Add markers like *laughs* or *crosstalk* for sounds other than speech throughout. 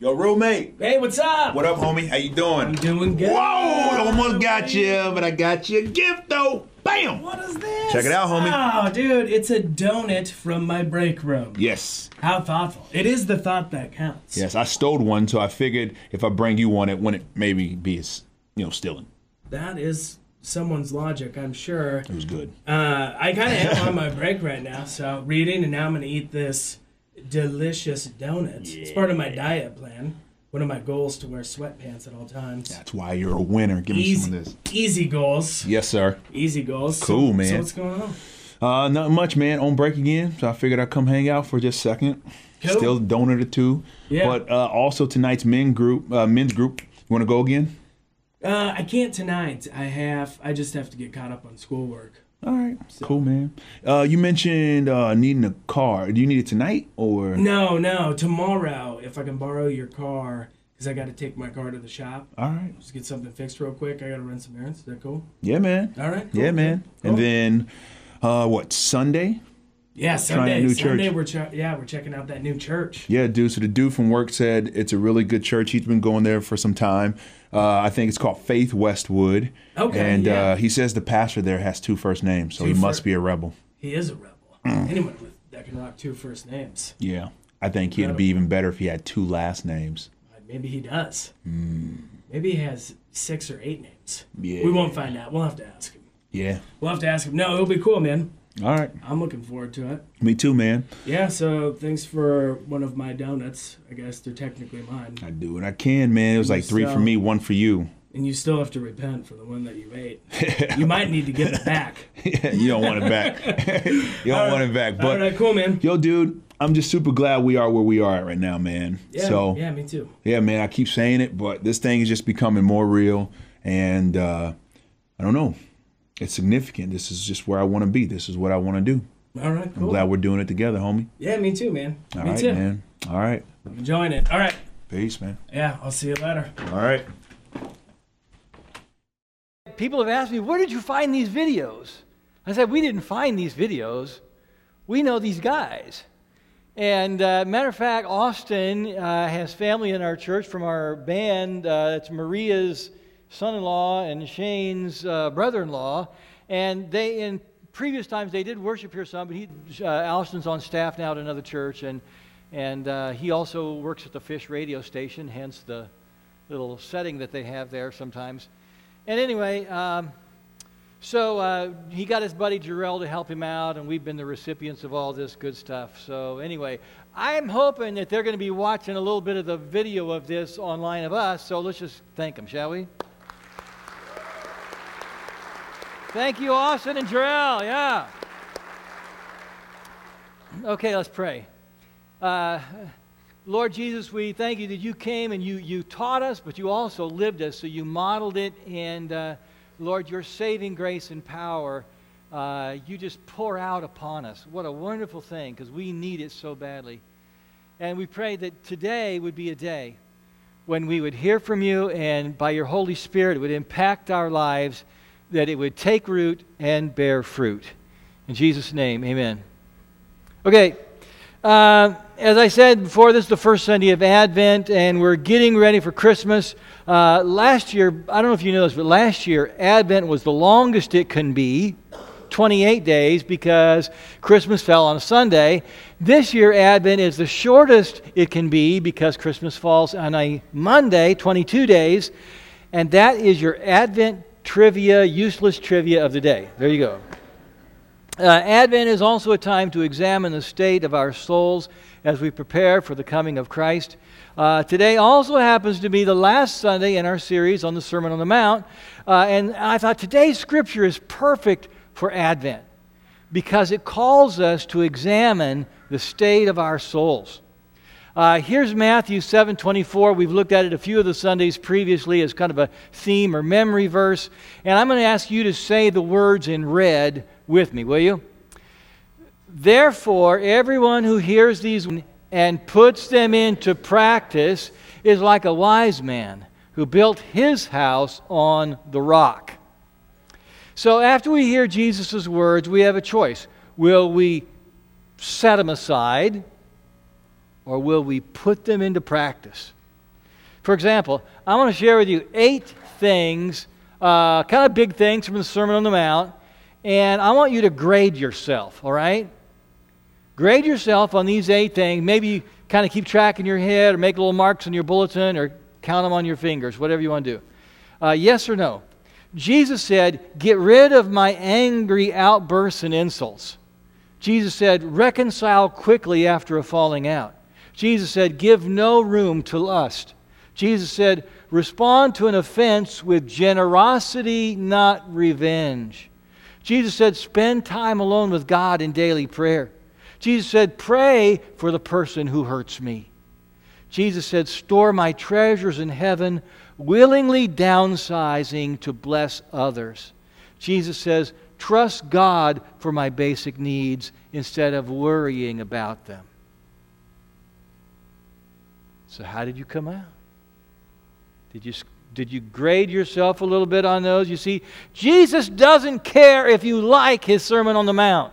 Yo, roommate. Hey, what's up? What up, homie? How you doing? I'm doing good. Whoa! Almost got you, but I got you a gift though. Bam! What is this? Check it out, homie. Oh, dude, it's a donut from my break room. Yes. How thoughtful. It is the thought that counts. Yes, I stole one, so I figured if I bring you one, it wouldn't maybe be as, you know, stealing. That is someone's logic, I'm sure. It was good. Uh, I kind of am on my break right now, so reading, and now I'm going to eat this delicious donut. It's part of my diet plan. One of my goals to wear sweatpants at all times. That's why you're a winner. Give me some of this. easy goals. Yes, sir. Easy goals. Cool, So, man. So what's going on? Uh, not much, man. On break again, so I figured I'd come hang out for just a second. Cool. Still donut or two. Yeah. But uh, also tonight's men group, uh, men's group. You want to go again? Uh, I can't tonight. I have. I just have to get caught up on schoolwork. All right, cool, man. Uh, you mentioned uh, needing a car. Do you need it tonight or? No, no. Tomorrow, if I can borrow your car, because I got to take my car to the shop. All right. Just get something fixed real quick. I got to run some errands. Is that cool? Yeah, man. All right. cool, Yeah, man. cool. And then, uh, what Sunday? Yeah, Sunday. new Sunday church. we're che- yeah we're checking out that new church. Yeah, dude. So the dude from work said it's a really good church. He's been going there for some time. Uh, I think it's called Faith Westwood. Okay, And yeah. uh, he says the pastor there has two first names, so Two he must be a rebel. He is a rebel. Mm. Anyone with that can rock two first names. Yeah. I think he'd be even better if he had two last names. Uh, Maybe he does. Maybe he has six or eight names. Yeah. We won't find out. We'll have to ask him. Yeah. We'll have to ask him. No, it'll be cool, man. All right. I'm looking forward to it. Me too, man. Yeah, so thanks for one of my donuts. I guess they're technically mine. I do what I can, man. It was like three for me, one for you. And you still have to repent for the one that you ate. you might need to get it back. *laughs* you don't want it back. *laughs* you don't want it back. But right, cool, man. yo, dude, I'm just super glad we are where we are at right now, man. Yeah, so yeah, me too. yeah, man, I keep saying it, but this thing is just becoming more real, and uh, I don't know. It's significant. This is just where I want to be. This is what I want to do. All right, I'm glad we're doing it together, homie. Yeah, me too, man. All me right, too. man. All right. I'm enjoying it. All right. Peace, man. Yeah, I'll see you later. All right. People have asked me, where did you find these videos? I said, we didn't find these videos. We know these guys. And uh, matter of fact, Austin uh, has family in our church from our band. Uh, it's Maria's son-in-law and Shane's uh, brother-in-law. And they, in previous times, they did worship here some. But he, uh, Allison's on staff now at another church, and and uh, he also works at the Fish radio station. Hence the little setting that they have there sometimes. And anyway, um, so uh, he got his buddy Jarrell to help him out, and we've been the recipients of all this good stuff. So anyway, I'm hoping that they're going to be watching a little bit of the video of this online of us. So let's just thank them, shall we? Thank you, Austin and Jarrell. Yeah. Okay, let's pray. Uh, Lord Jesus, we thank you that you came and you, you taught us, but you also lived us. So you modeled it. And uh, Lord, your saving grace and power, uh, you just pour out upon us. What a wonderful thing because we need it so badly. And we pray that today would be a day when we would hear from you and by your Holy Spirit it would impact our lives, that it would take root and bear fruit. In Jesus' name, amen. Okay. Uh, as I said before, this is the first Sunday of Advent, and we're getting ready for Christmas. Uh, last year, I don't know if you know this, but last year, Advent was the longest it can be 28 days because Christmas fell on a Sunday. This year, Advent is the shortest it can be because Christmas falls on a Monday, 22 days, and that is your Advent trivia, useless trivia of the day. There you go. Uh, Advent is also a time to examine the state of our souls as we prepare for the coming of Christ. Uh, today also happens to be the last Sunday in our series on the Sermon on the Mount. Uh, and I thought today's scripture is perfect for Advent because it calls us to examine the state of our souls. Uh, here's Matthew 7:24. We've looked at it a few of the Sundays previously as kind of a theme or memory verse, and I'm going to ask you to say the words in red with me, will you? Therefore, everyone who hears these and puts them into practice is like a wise man who built his house on the rock. So, after we hear Jesus' words, we have a choice. Will we set them aside or will we put them into practice? For example, I want to share with you eight things, uh, kind of big things from the Sermon on the Mount, and I want you to grade yourself, all right? Grade yourself on these eight things. Maybe you kind of keep track in your head or make little marks on your bulletin or count them on your fingers, whatever you want to do. Uh, yes or no? Jesus said, Get rid of my angry outbursts and insults. Jesus said, Reconcile quickly after a falling out. Jesus said, Give no room to lust. Jesus said, Respond to an offense with generosity, not revenge. Jesus said, Spend time alone with God in daily prayer. Jesus said, Pray for the person who hurts me. Jesus said, Store my treasures in heaven, willingly downsizing to bless others. Jesus says, Trust God for my basic needs instead of worrying about them. So, how did you come out? Did you, did you grade yourself a little bit on those? You see, Jesus doesn't care if you like his Sermon on the Mount,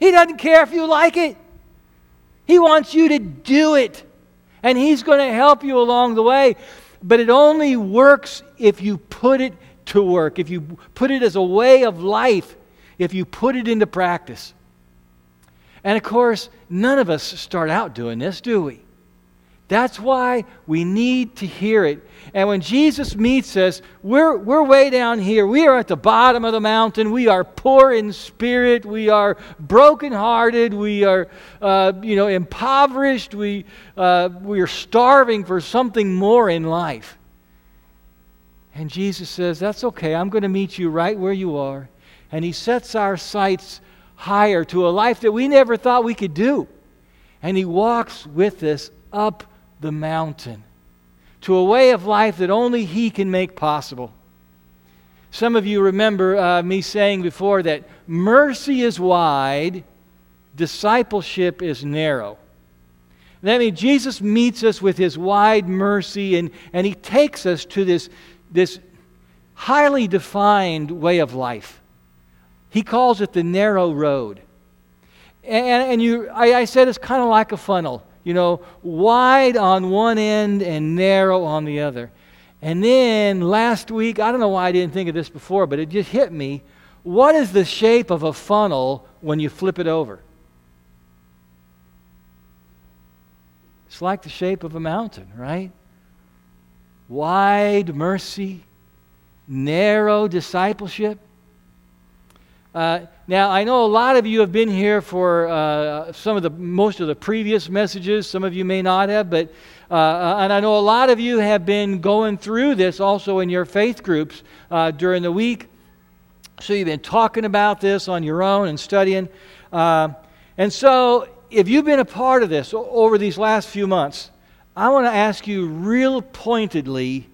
he doesn't care if you like it. He wants you to do it, and he's going to help you along the way. But it only works if you put it to work, if you put it as a way of life, if you put it into practice. And of course, none of us start out doing this, do we? That's why we need to hear it. And when Jesus meets us, we're, we're way down here. We are at the bottom of the mountain. We are poor in spirit. We are brokenhearted. We are, uh, you know, impoverished. We, uh, we are starving for something more in life. And Jesus says, That's okay. I'm going to meet you right where you are. And He sets our sights higher to a life that we never thought we could do. And He walks with us up the mountain to a way of life that only He can make possible. Some of you remember uh, me saying before that mercy is wide, discipleship is narrow. That means Jesus meets us with His wide mercy and, and He takes us to this, this highly defined way of life. He calls it the narrow road. And, and you, I, I said it's kind of like a funnel you know, wide on one end and narrow on the other. And then last week, I don't know why I didn't think of this before, but it just hit me. What is the shape of a funnel when you flip it over? It's like the shape of a mountain, right? Wide mercy, narrow discipleship. Uh, now, I know a lot of you have been here for uh, some of the most of the previous messages. Some of you may not have, but uh, uh, and I know a lot of you have been going through this also in your faith groups uh, during the week. So you've been talking about this on your own and studying. And so, if you've been a part of this over these last few months, I want to ask you real pointedly.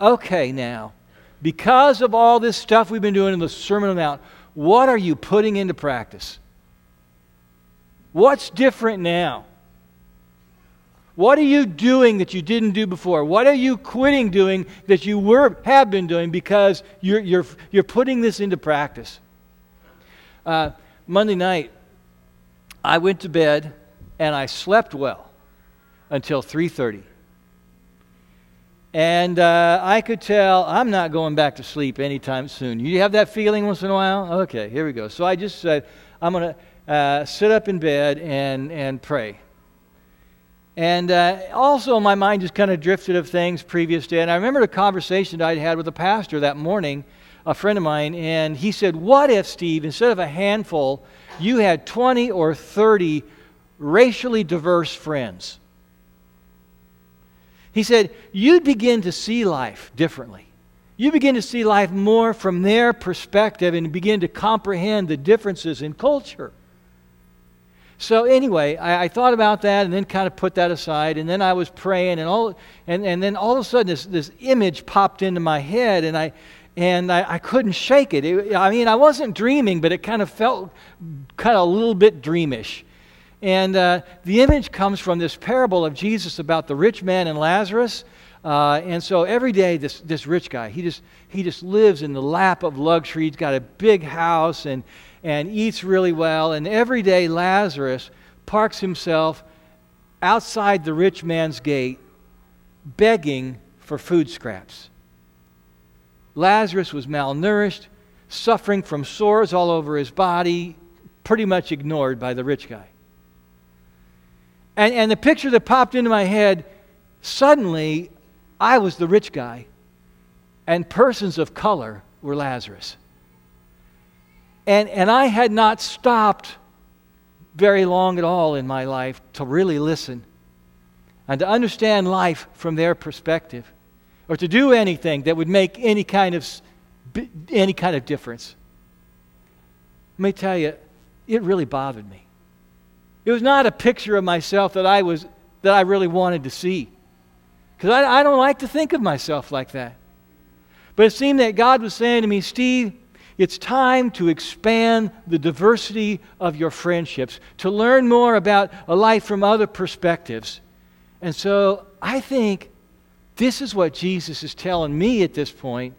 Okay, now, because of all this stuff we've been doing in the Sermon on the Mount what are you putting into practice? What's different now? What are you doing that you didn't do before? What are you quitting doing that you were, have been doing because you're, you're, you're putting this into practice? Uh, Monday night, I went to bed and I slept well until 3.30. And uh, I could tell I'm not going back to sleep anytime soon. You have that feeling once in a while? Okay, here we go. So I just said, I'm going to uh, sit up in bed and, and pray. And uh, also, my mind just kind of drifted of things previous day. And I remember a conversation I'd had with a pastor that morning, a friend of mine, and he said, What if, Steve, instead of a handful, you had 20 or 30 racially diverse friends? He said, You'd begin to see life differently. You begin to see life more from their perspective and begin to comprehend the differences in culture. So anyway, I, I, thought about that and then kind of put that aside. And then I was praying, and all, and, and then all of a sudden this, this image popped into my head, and I, and I, I couldn't shake it. it. I mean, I wasn't dreaming, but it kind of felt kind of a little bit dreamish. And uh, the image comes from this parable of Jesus about the rich man and Lazarus. Uh, and so every day, this, this rich guy, he just, he just lives in the lap of luxury. He's got a big house and, and eats really well. And every day, Lazarus parks himself outside the rich man's gate begging for food scraps. Lazarus was malnourished, suffering from sores all over his body, pretty much ignored by the rich guy. And, and the picture that popped into my head suddenly, I was the rich guy, and persons of color were Lazarus. And, and I had not stopped very long at all in my life to really listen and to understand life from their perspective or to do anything that would make any kind of, any kind of difference. Let me tell you, it really bothered me. It was not a picture of myself that I, was, that I really wanted to see. Because I, I don't like to think of myself like that. But it seemed that God was saying to me, Steve, it's time to expand the diversity of your friendships, to learn more about a life from other perspectives. And so I think this is what Jesus is telling me at this point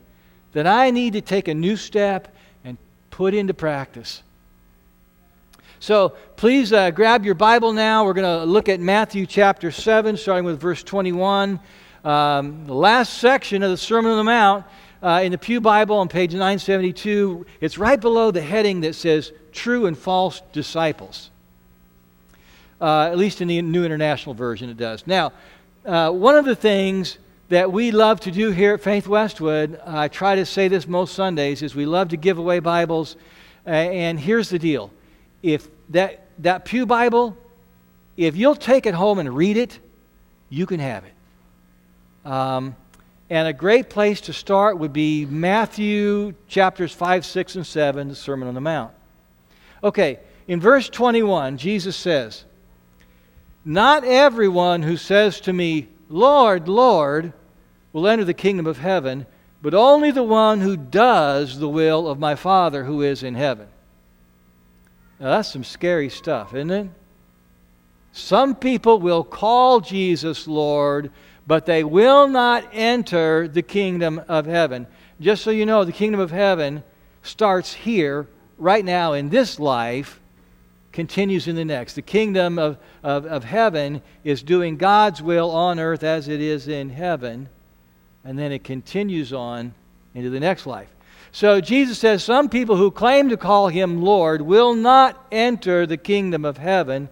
that I need to take a new step and put into practice. So please uh, grab your Bible now. We're going to look at Matthew chapter 7, starting with verse 21. Um, the last section of the Sermon on the Mount uh, in the Pew Bible on page 972. It's right below the heading that says True and False Disciples. Uh, at least in the New International Version, it does. Now, uh, one of the things that we love to do here at Faith Westwood, I try to say this most Sundays, is we love to give away Bibles. and here's the deal if that, that Pew Bible, if you'll take it home and read it, you can have it. Um, and a great place to start would be Matthew chapters 5, 6, and 7, the Sermon on the Mount. Okay, in verse 21, Jesus says, Not everyone who says to me, Lord, Lord, will enter the kingdom of heaven, but only the one who does the will of my Father who is in heaven. Now, that's some scary stuff, isn't it? Some people will call Jesus Lord, but they will not enter the kingdom of heaven. Just so you know, the kingdom of heaven starts here, right now, in this life, continues in the next. The kingdom of, of, of heaven is doing God's will on earth as it is in heaven, and then it continues on into the next life. So Jesus says some people who claim to call him Lord will not enter the kingdom of heaven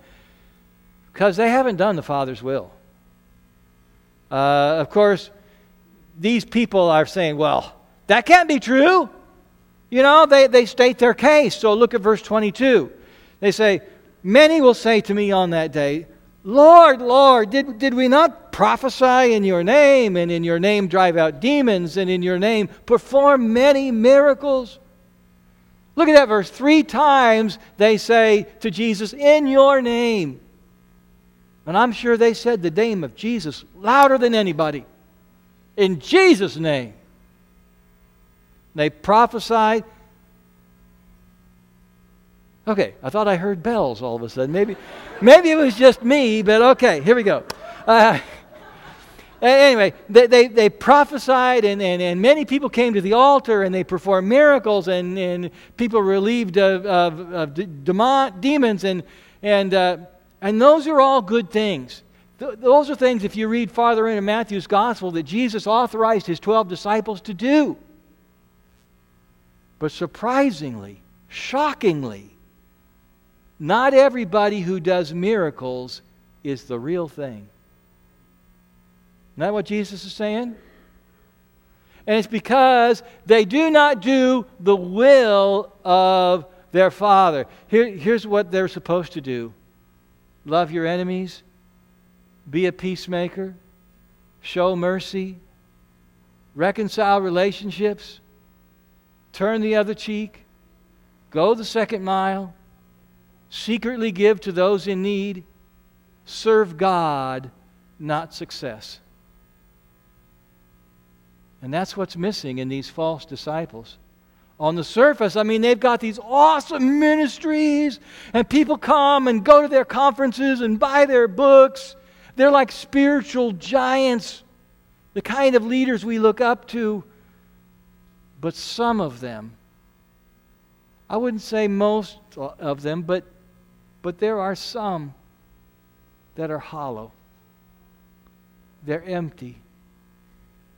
because they haven't done the Father's will. Uh, of course, these people are saying, well, that can't be true. You know, they, they state their case. So look at verse 22. They say, Many will say to me on that day, Lord, Lord, did, did we not prophesy in your name, and in your name drive out demons, and in your name perform many miracles? Look at that verse. Three times they say to Jesus, In your name. And I'm sure they said the name of Jesus louder than anybody. In Jesus' name. They prophesied. Okay, I thought I heard bells all of a sudden. Maybe, maybe it was just me, but okay, here we go. Uh, *laughs* anyway, they, they, they prophesied, and, and, and many people came to the altar and they performed miracles, and, and people relieved of, of, of demons, and, and uh, and those are all good things. Th- those are things, if you read farther into Matthew's gospel, that Jesus authorized his 12 disciples to do. But surprisingly, shockingly, not everybody who does miracles is the real thing. Isn't that what Jesus is saying? And it's because they do not do the will of their Father. Here, here's what they're supposed to do love your enemies, be a peacemaker, show mercy, reconcile relationships, turn the other cheek, go the second mile, secretly give to those in need, serve God, not success. And that's what's missing in these false disciples on the surface, I mean, they've got these awesome ministries, and people come and go to their conferences and buy their books. They're like spiritual giants, the kind of leaders we look up to. But some of them, I wouldn't say most of them, but, but there are some that are hollow. they're empty.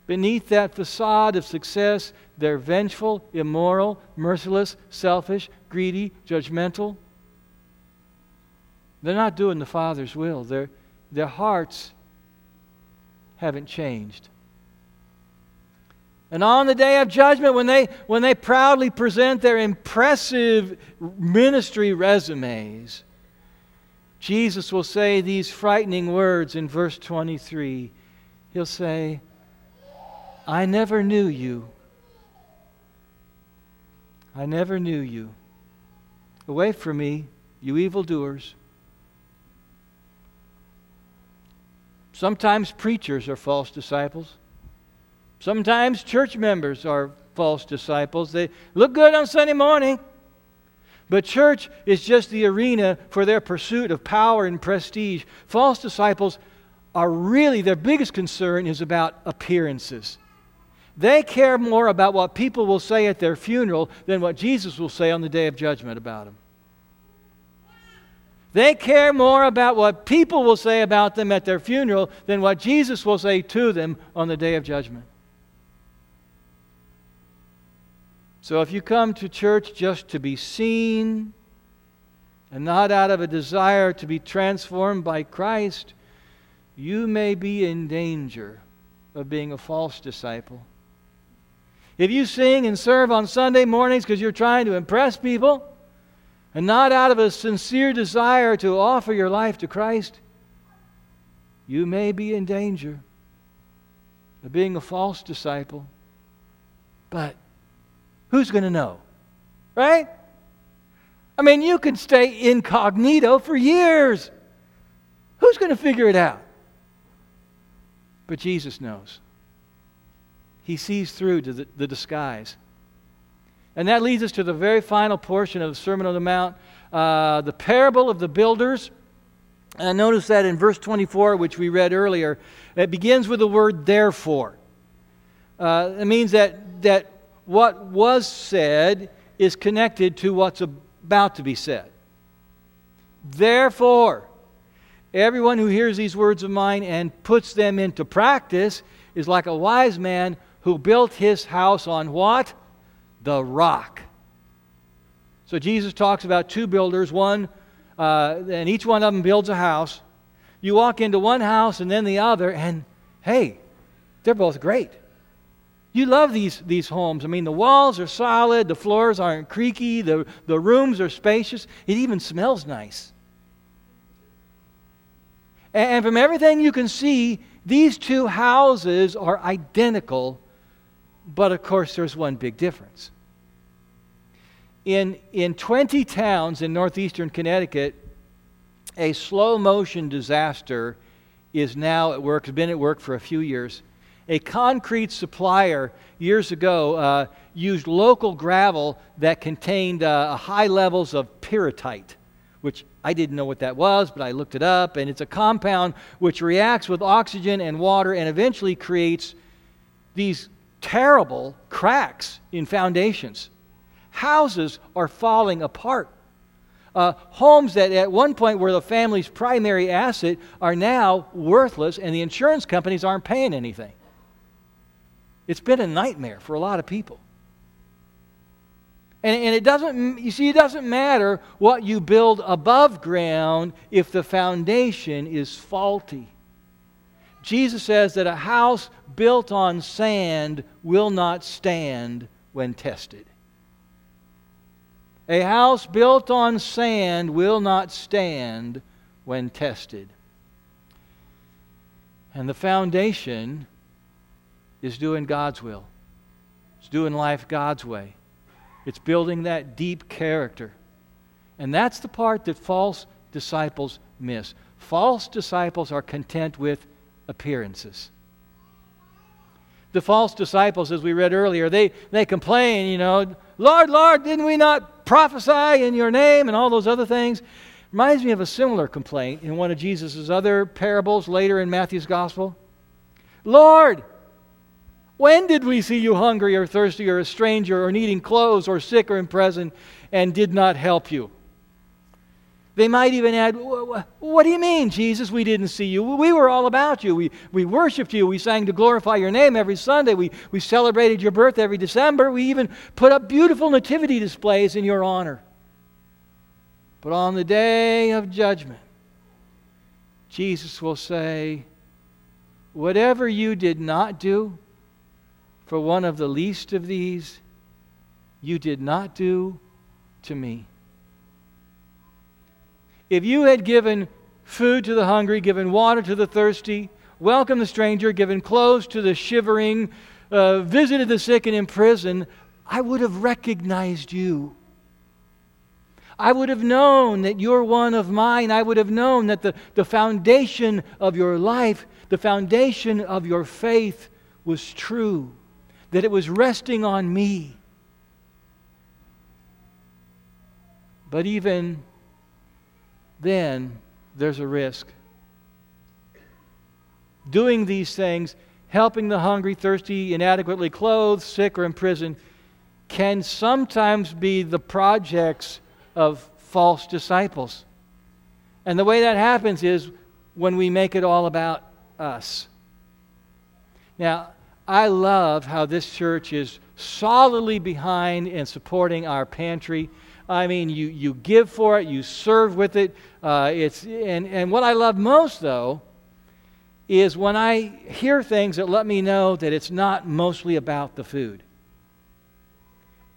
Beneath that facade of success, they're vengeful, immoral, merciless, selfish, greedy, judgmental. They're not doing the Father's will. Their, their hearts haven't changed. And on the day of judgment, when they, when they proudly present their impressive ministry resumes, Jesus will say these frightening words in verse 23. He'll say, I never knew you. I never knew you. Away from me, you evildoers. Sometimes preachers are false disciples. Sometimes church members are false disciples. They look good on Sunday morning, but church is just the arena for their pursuit of power and prestige. False disciples are really, their biggest concern is about appearances. They care more about what people will say at their funeral than what Jesus will say on the day of judgment about them. They care more about what people will say about them at their funeral than what Jesus will say to them on the day of judgment. So if you come to church just to be seen and not out of a desire to be transformed by Christ, you may be in danger of being a false disciple. If you sing and serve on Sunday mornings because you're trying to impress people and not out of a sincere desire to offer your life to Christ, you may be in danger of being a false disciple. But who's going to know? Right? I mean, you could stay incognito for years. Who's going to figure it out? But Jesus knows. He sees through to the, the disguise. And that leads us to the very final portion of the Sermon on the Mount, uh, the parable of the builders. And notice that in verse 24, which we read earlier, it begins with the word therefore. Uh, it means that, that what was said is connected to what's about to be said. Therefore, everyone who hears these words of mine and puts them into practice is like a wise man who built his house on what? The rock. So Jesus talks about two builders, one, uh, and each one of them builds a house. You walk into one house and then the other, and hey, they're both great. You love these, these homes. I mean, the walls are solid, the floors aren't creaky, the, the rooms are spacious, it even smells nice. And from everything you can see, these two houses are identical but of course, there's one big difference. In, in 20 towns in northeastern Connecticut, a slow motion disaster is now at work, has been at work for a few years. A concrete supplier years ago uh, used local gravel that contained uh, high levels of pyrrhotite, which I didn't know what that was, but I looked it up, and it's a compound which reacts with oxygen and water and eventually creates these terrible cracks in foundations. Houses are falling apart. Uh, homes that at one point were the family's primary asset are now worthless, and the insurance companies aren't paying anything. It's been a nightmare for a lot of people. And, and it doesn't, you see, it doesn't matter what you build above ground if the foundation is faulty. Jesus says that a house built on sand will not stand when tested. A house built on sand will not stand when tested. And the foundation is doing God's will, it's doing life God's way, it's building that deep character. And that's the part that false disciples miss. False disciples are content with appearances. The false disciples, as we read earlier, they, they complain, you know, Lord, Lord, didn't we not prophesy in your name and all those other things? Reminds me of a similar complaint in one of Jesus' other parables later in Matthew's Gospel. Lord, when did we see you hungry or thirsty or a stranger or needing clothes or sick or in prison and did not help you? They might even add, What do you mean, Jesus? We didn't see you. We were all about you. We, we worshiped you. We sang to glorify your name every Sunday. We, we celebrated your birth every December. We even put up beautiful nativity displays in your honor. But on the day of judgment, Jesus will say, Whatever you did not do for one of the least of these, you did not do to me. If you had given food to the hungry, given water to the thirsty, welcomed the stranger, given clothes to the shivering, uh, visited the sick and in prison, I would have recognized you. I would have known that you're one of mine. I would have known that the, the foundation of your life, the foundation of your faith was true, that it was resting on me. But even then there's a risk. Doing these things, helping the hungry, thirsty, inadequately clothed, sick, or in prison, can sometimes be the projects of false disciples. And the way that happens is when we make it all about us. Now, I love how this church is solidly behind and supporting our pantry. I mean, you, you give for it, you serve with it. Uh, it's, and, and what I love most, though, is when I hear things that let me know that it's not mostly about the food.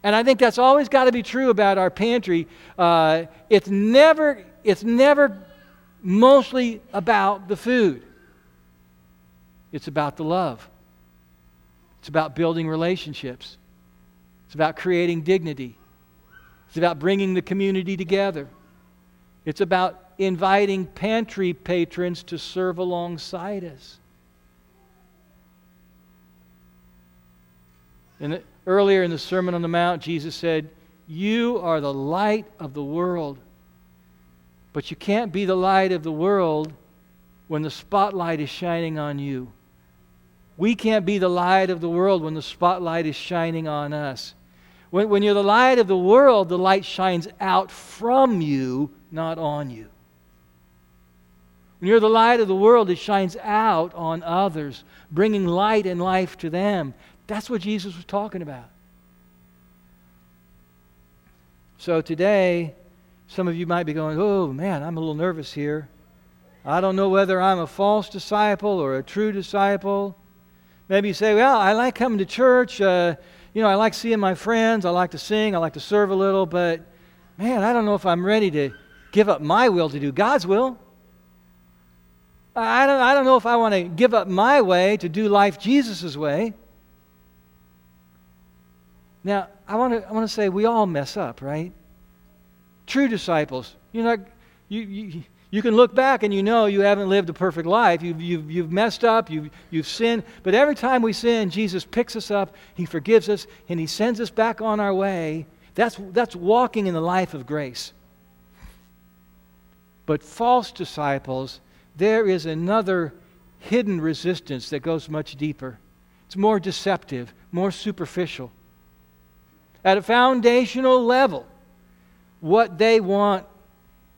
And I think that's always got to be true about our pantry. Uh, it's, never, it's never mostly about the food, it's about the love, it's about building relationships, it's about creating dignity. It's about bringing the community together. It's about inviting pantry patrons to serve alongside us. Earlier in the Sermon on the Mount, Jesus said, You are the light of the world. But you can't be the light of the world when the spotlight is shining on you. We can't be the light of the world when the spotlight is shining on us. When, when you're the light of the world, the light shines out from you, not on you. When you're the light of the world, it shines out on others, bringing light and life to them. That's what Jesus was talking about. So today, some of you might be going, oh man, I'm a little nervous here. I don't know whether I'm a false disciple or a true disciple. Maybe you say, well, I like coming to church. Uh, you know, I like seeing my friends. I like to sing. I like to serve a little. But man, I don't know if I'm ready to give up my will to do God's will. I don't, I don't know if I want to give up my way to do life Jesus' way. Now, I want to, I want to say we all mess up, right? True disciples. You know, you, you, you can look back and you know you haven't lived a perfect life. You've, you've, you've messed up, you've, you've sinned. But every time we sin, Jesus picks us up, He forgives us, and He sends us back on our way. That's, that's walking in the life of grace. But false disciples, there is another hidden resistance that goes much deeper. It's more deceptive, more superficial. At a foundational level, what they want,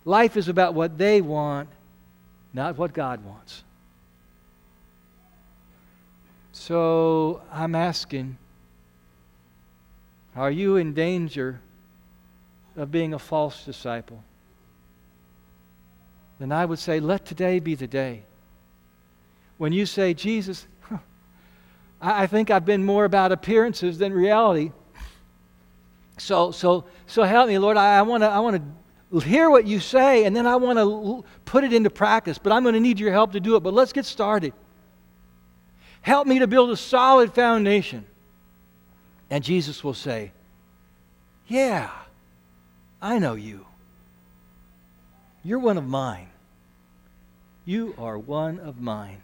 life is about what they want, not what God wants. So I'm asking are you in danger of being a false disciple? Then I would say, let today be the day. When you say, Jesus, *laughs* I think I've been more about appearances than reality. So, so, so help me, Lord. I, I want to I wanna hear what you say, and then I want to put it into practice, but I'm going to need your help to do it. But let's get started. Help me to build a solid foundation. And Jesus will say, Yeah, I know you. You're one of mine. You are one of mine.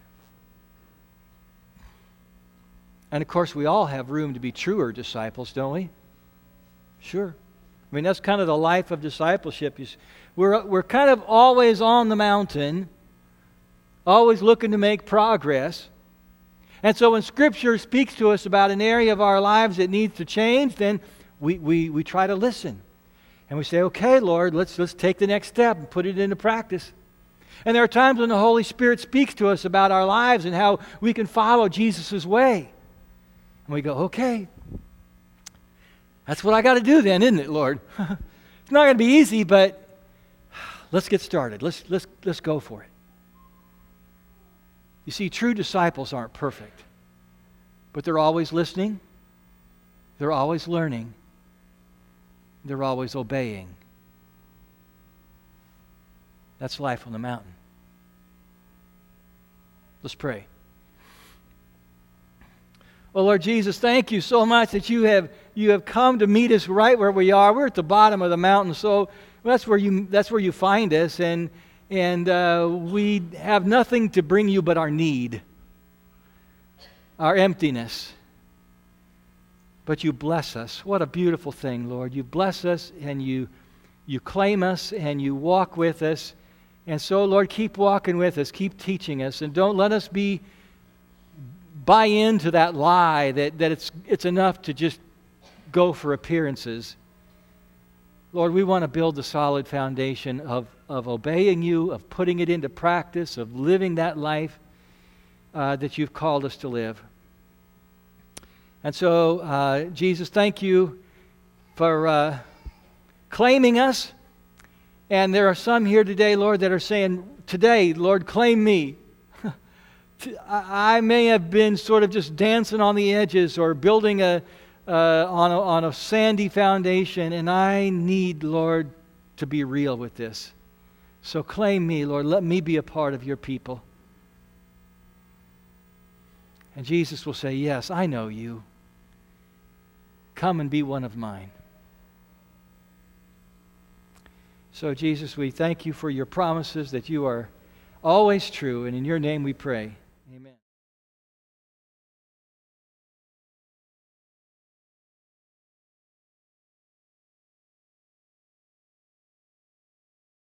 And of course, we all have room to be truer disciples, don't we? Sure. I mean, that's kind of the life of discipleship. We're, we're kind of always on the mountain, always looking to make progress. And so when Scripture speaks to us about an area of our lives that needs to change, then we, we, we try to listen. And we say, okay, Lord, let's, let's take the next step and put it into practice. And there are times when the Holy Spirit speaks to us about our lives and how we can follow Jesus' way. And we go, okay, that's what I got to do then, isn't it, Lord? *laughs* it's not going to be easy, but let's get started. Let's, let's, let's go for it. You see, true disciples aren't perfect, but they're always listening, they're always learning, they're always obeying. That's life on the mountain. Let's pray. Well, Lord Jesus, thank you so much that you have, you have come to meet us right where we are. We're at the bottom of the mountain, so that's where you, that's where you find us. And, and uh, we have nothing to bring you but our need, our emptiness. But you bless us. What a beautiful thing, Lord. You bless us and you, you claim us and you walk with us. And so, Lord, keep walking with us, keep teaching us, and don't let us be buy into that lie that, that it's, it's enough to just go for appearances. Lord, we want to build the solid foundation of, of obeying you, of putting it into practice, of living that life uh, that you've called us to live. And so, uh, Jesus, thank you for uh, claiming us. And there are some here today, Lord, that are saying, Today, Lord, claim me. I may have been sort of just dancing on the edges or building a, uh, on, a, on a sandy foundation, and I need, Lord, to be real with this. So claim me, Lord. Let me be a part of your people. And Jesus will say, Yes, I know you. Come and be one of mine. So, Jesus, we thank you for your promises that you are always true, and in your name we pray.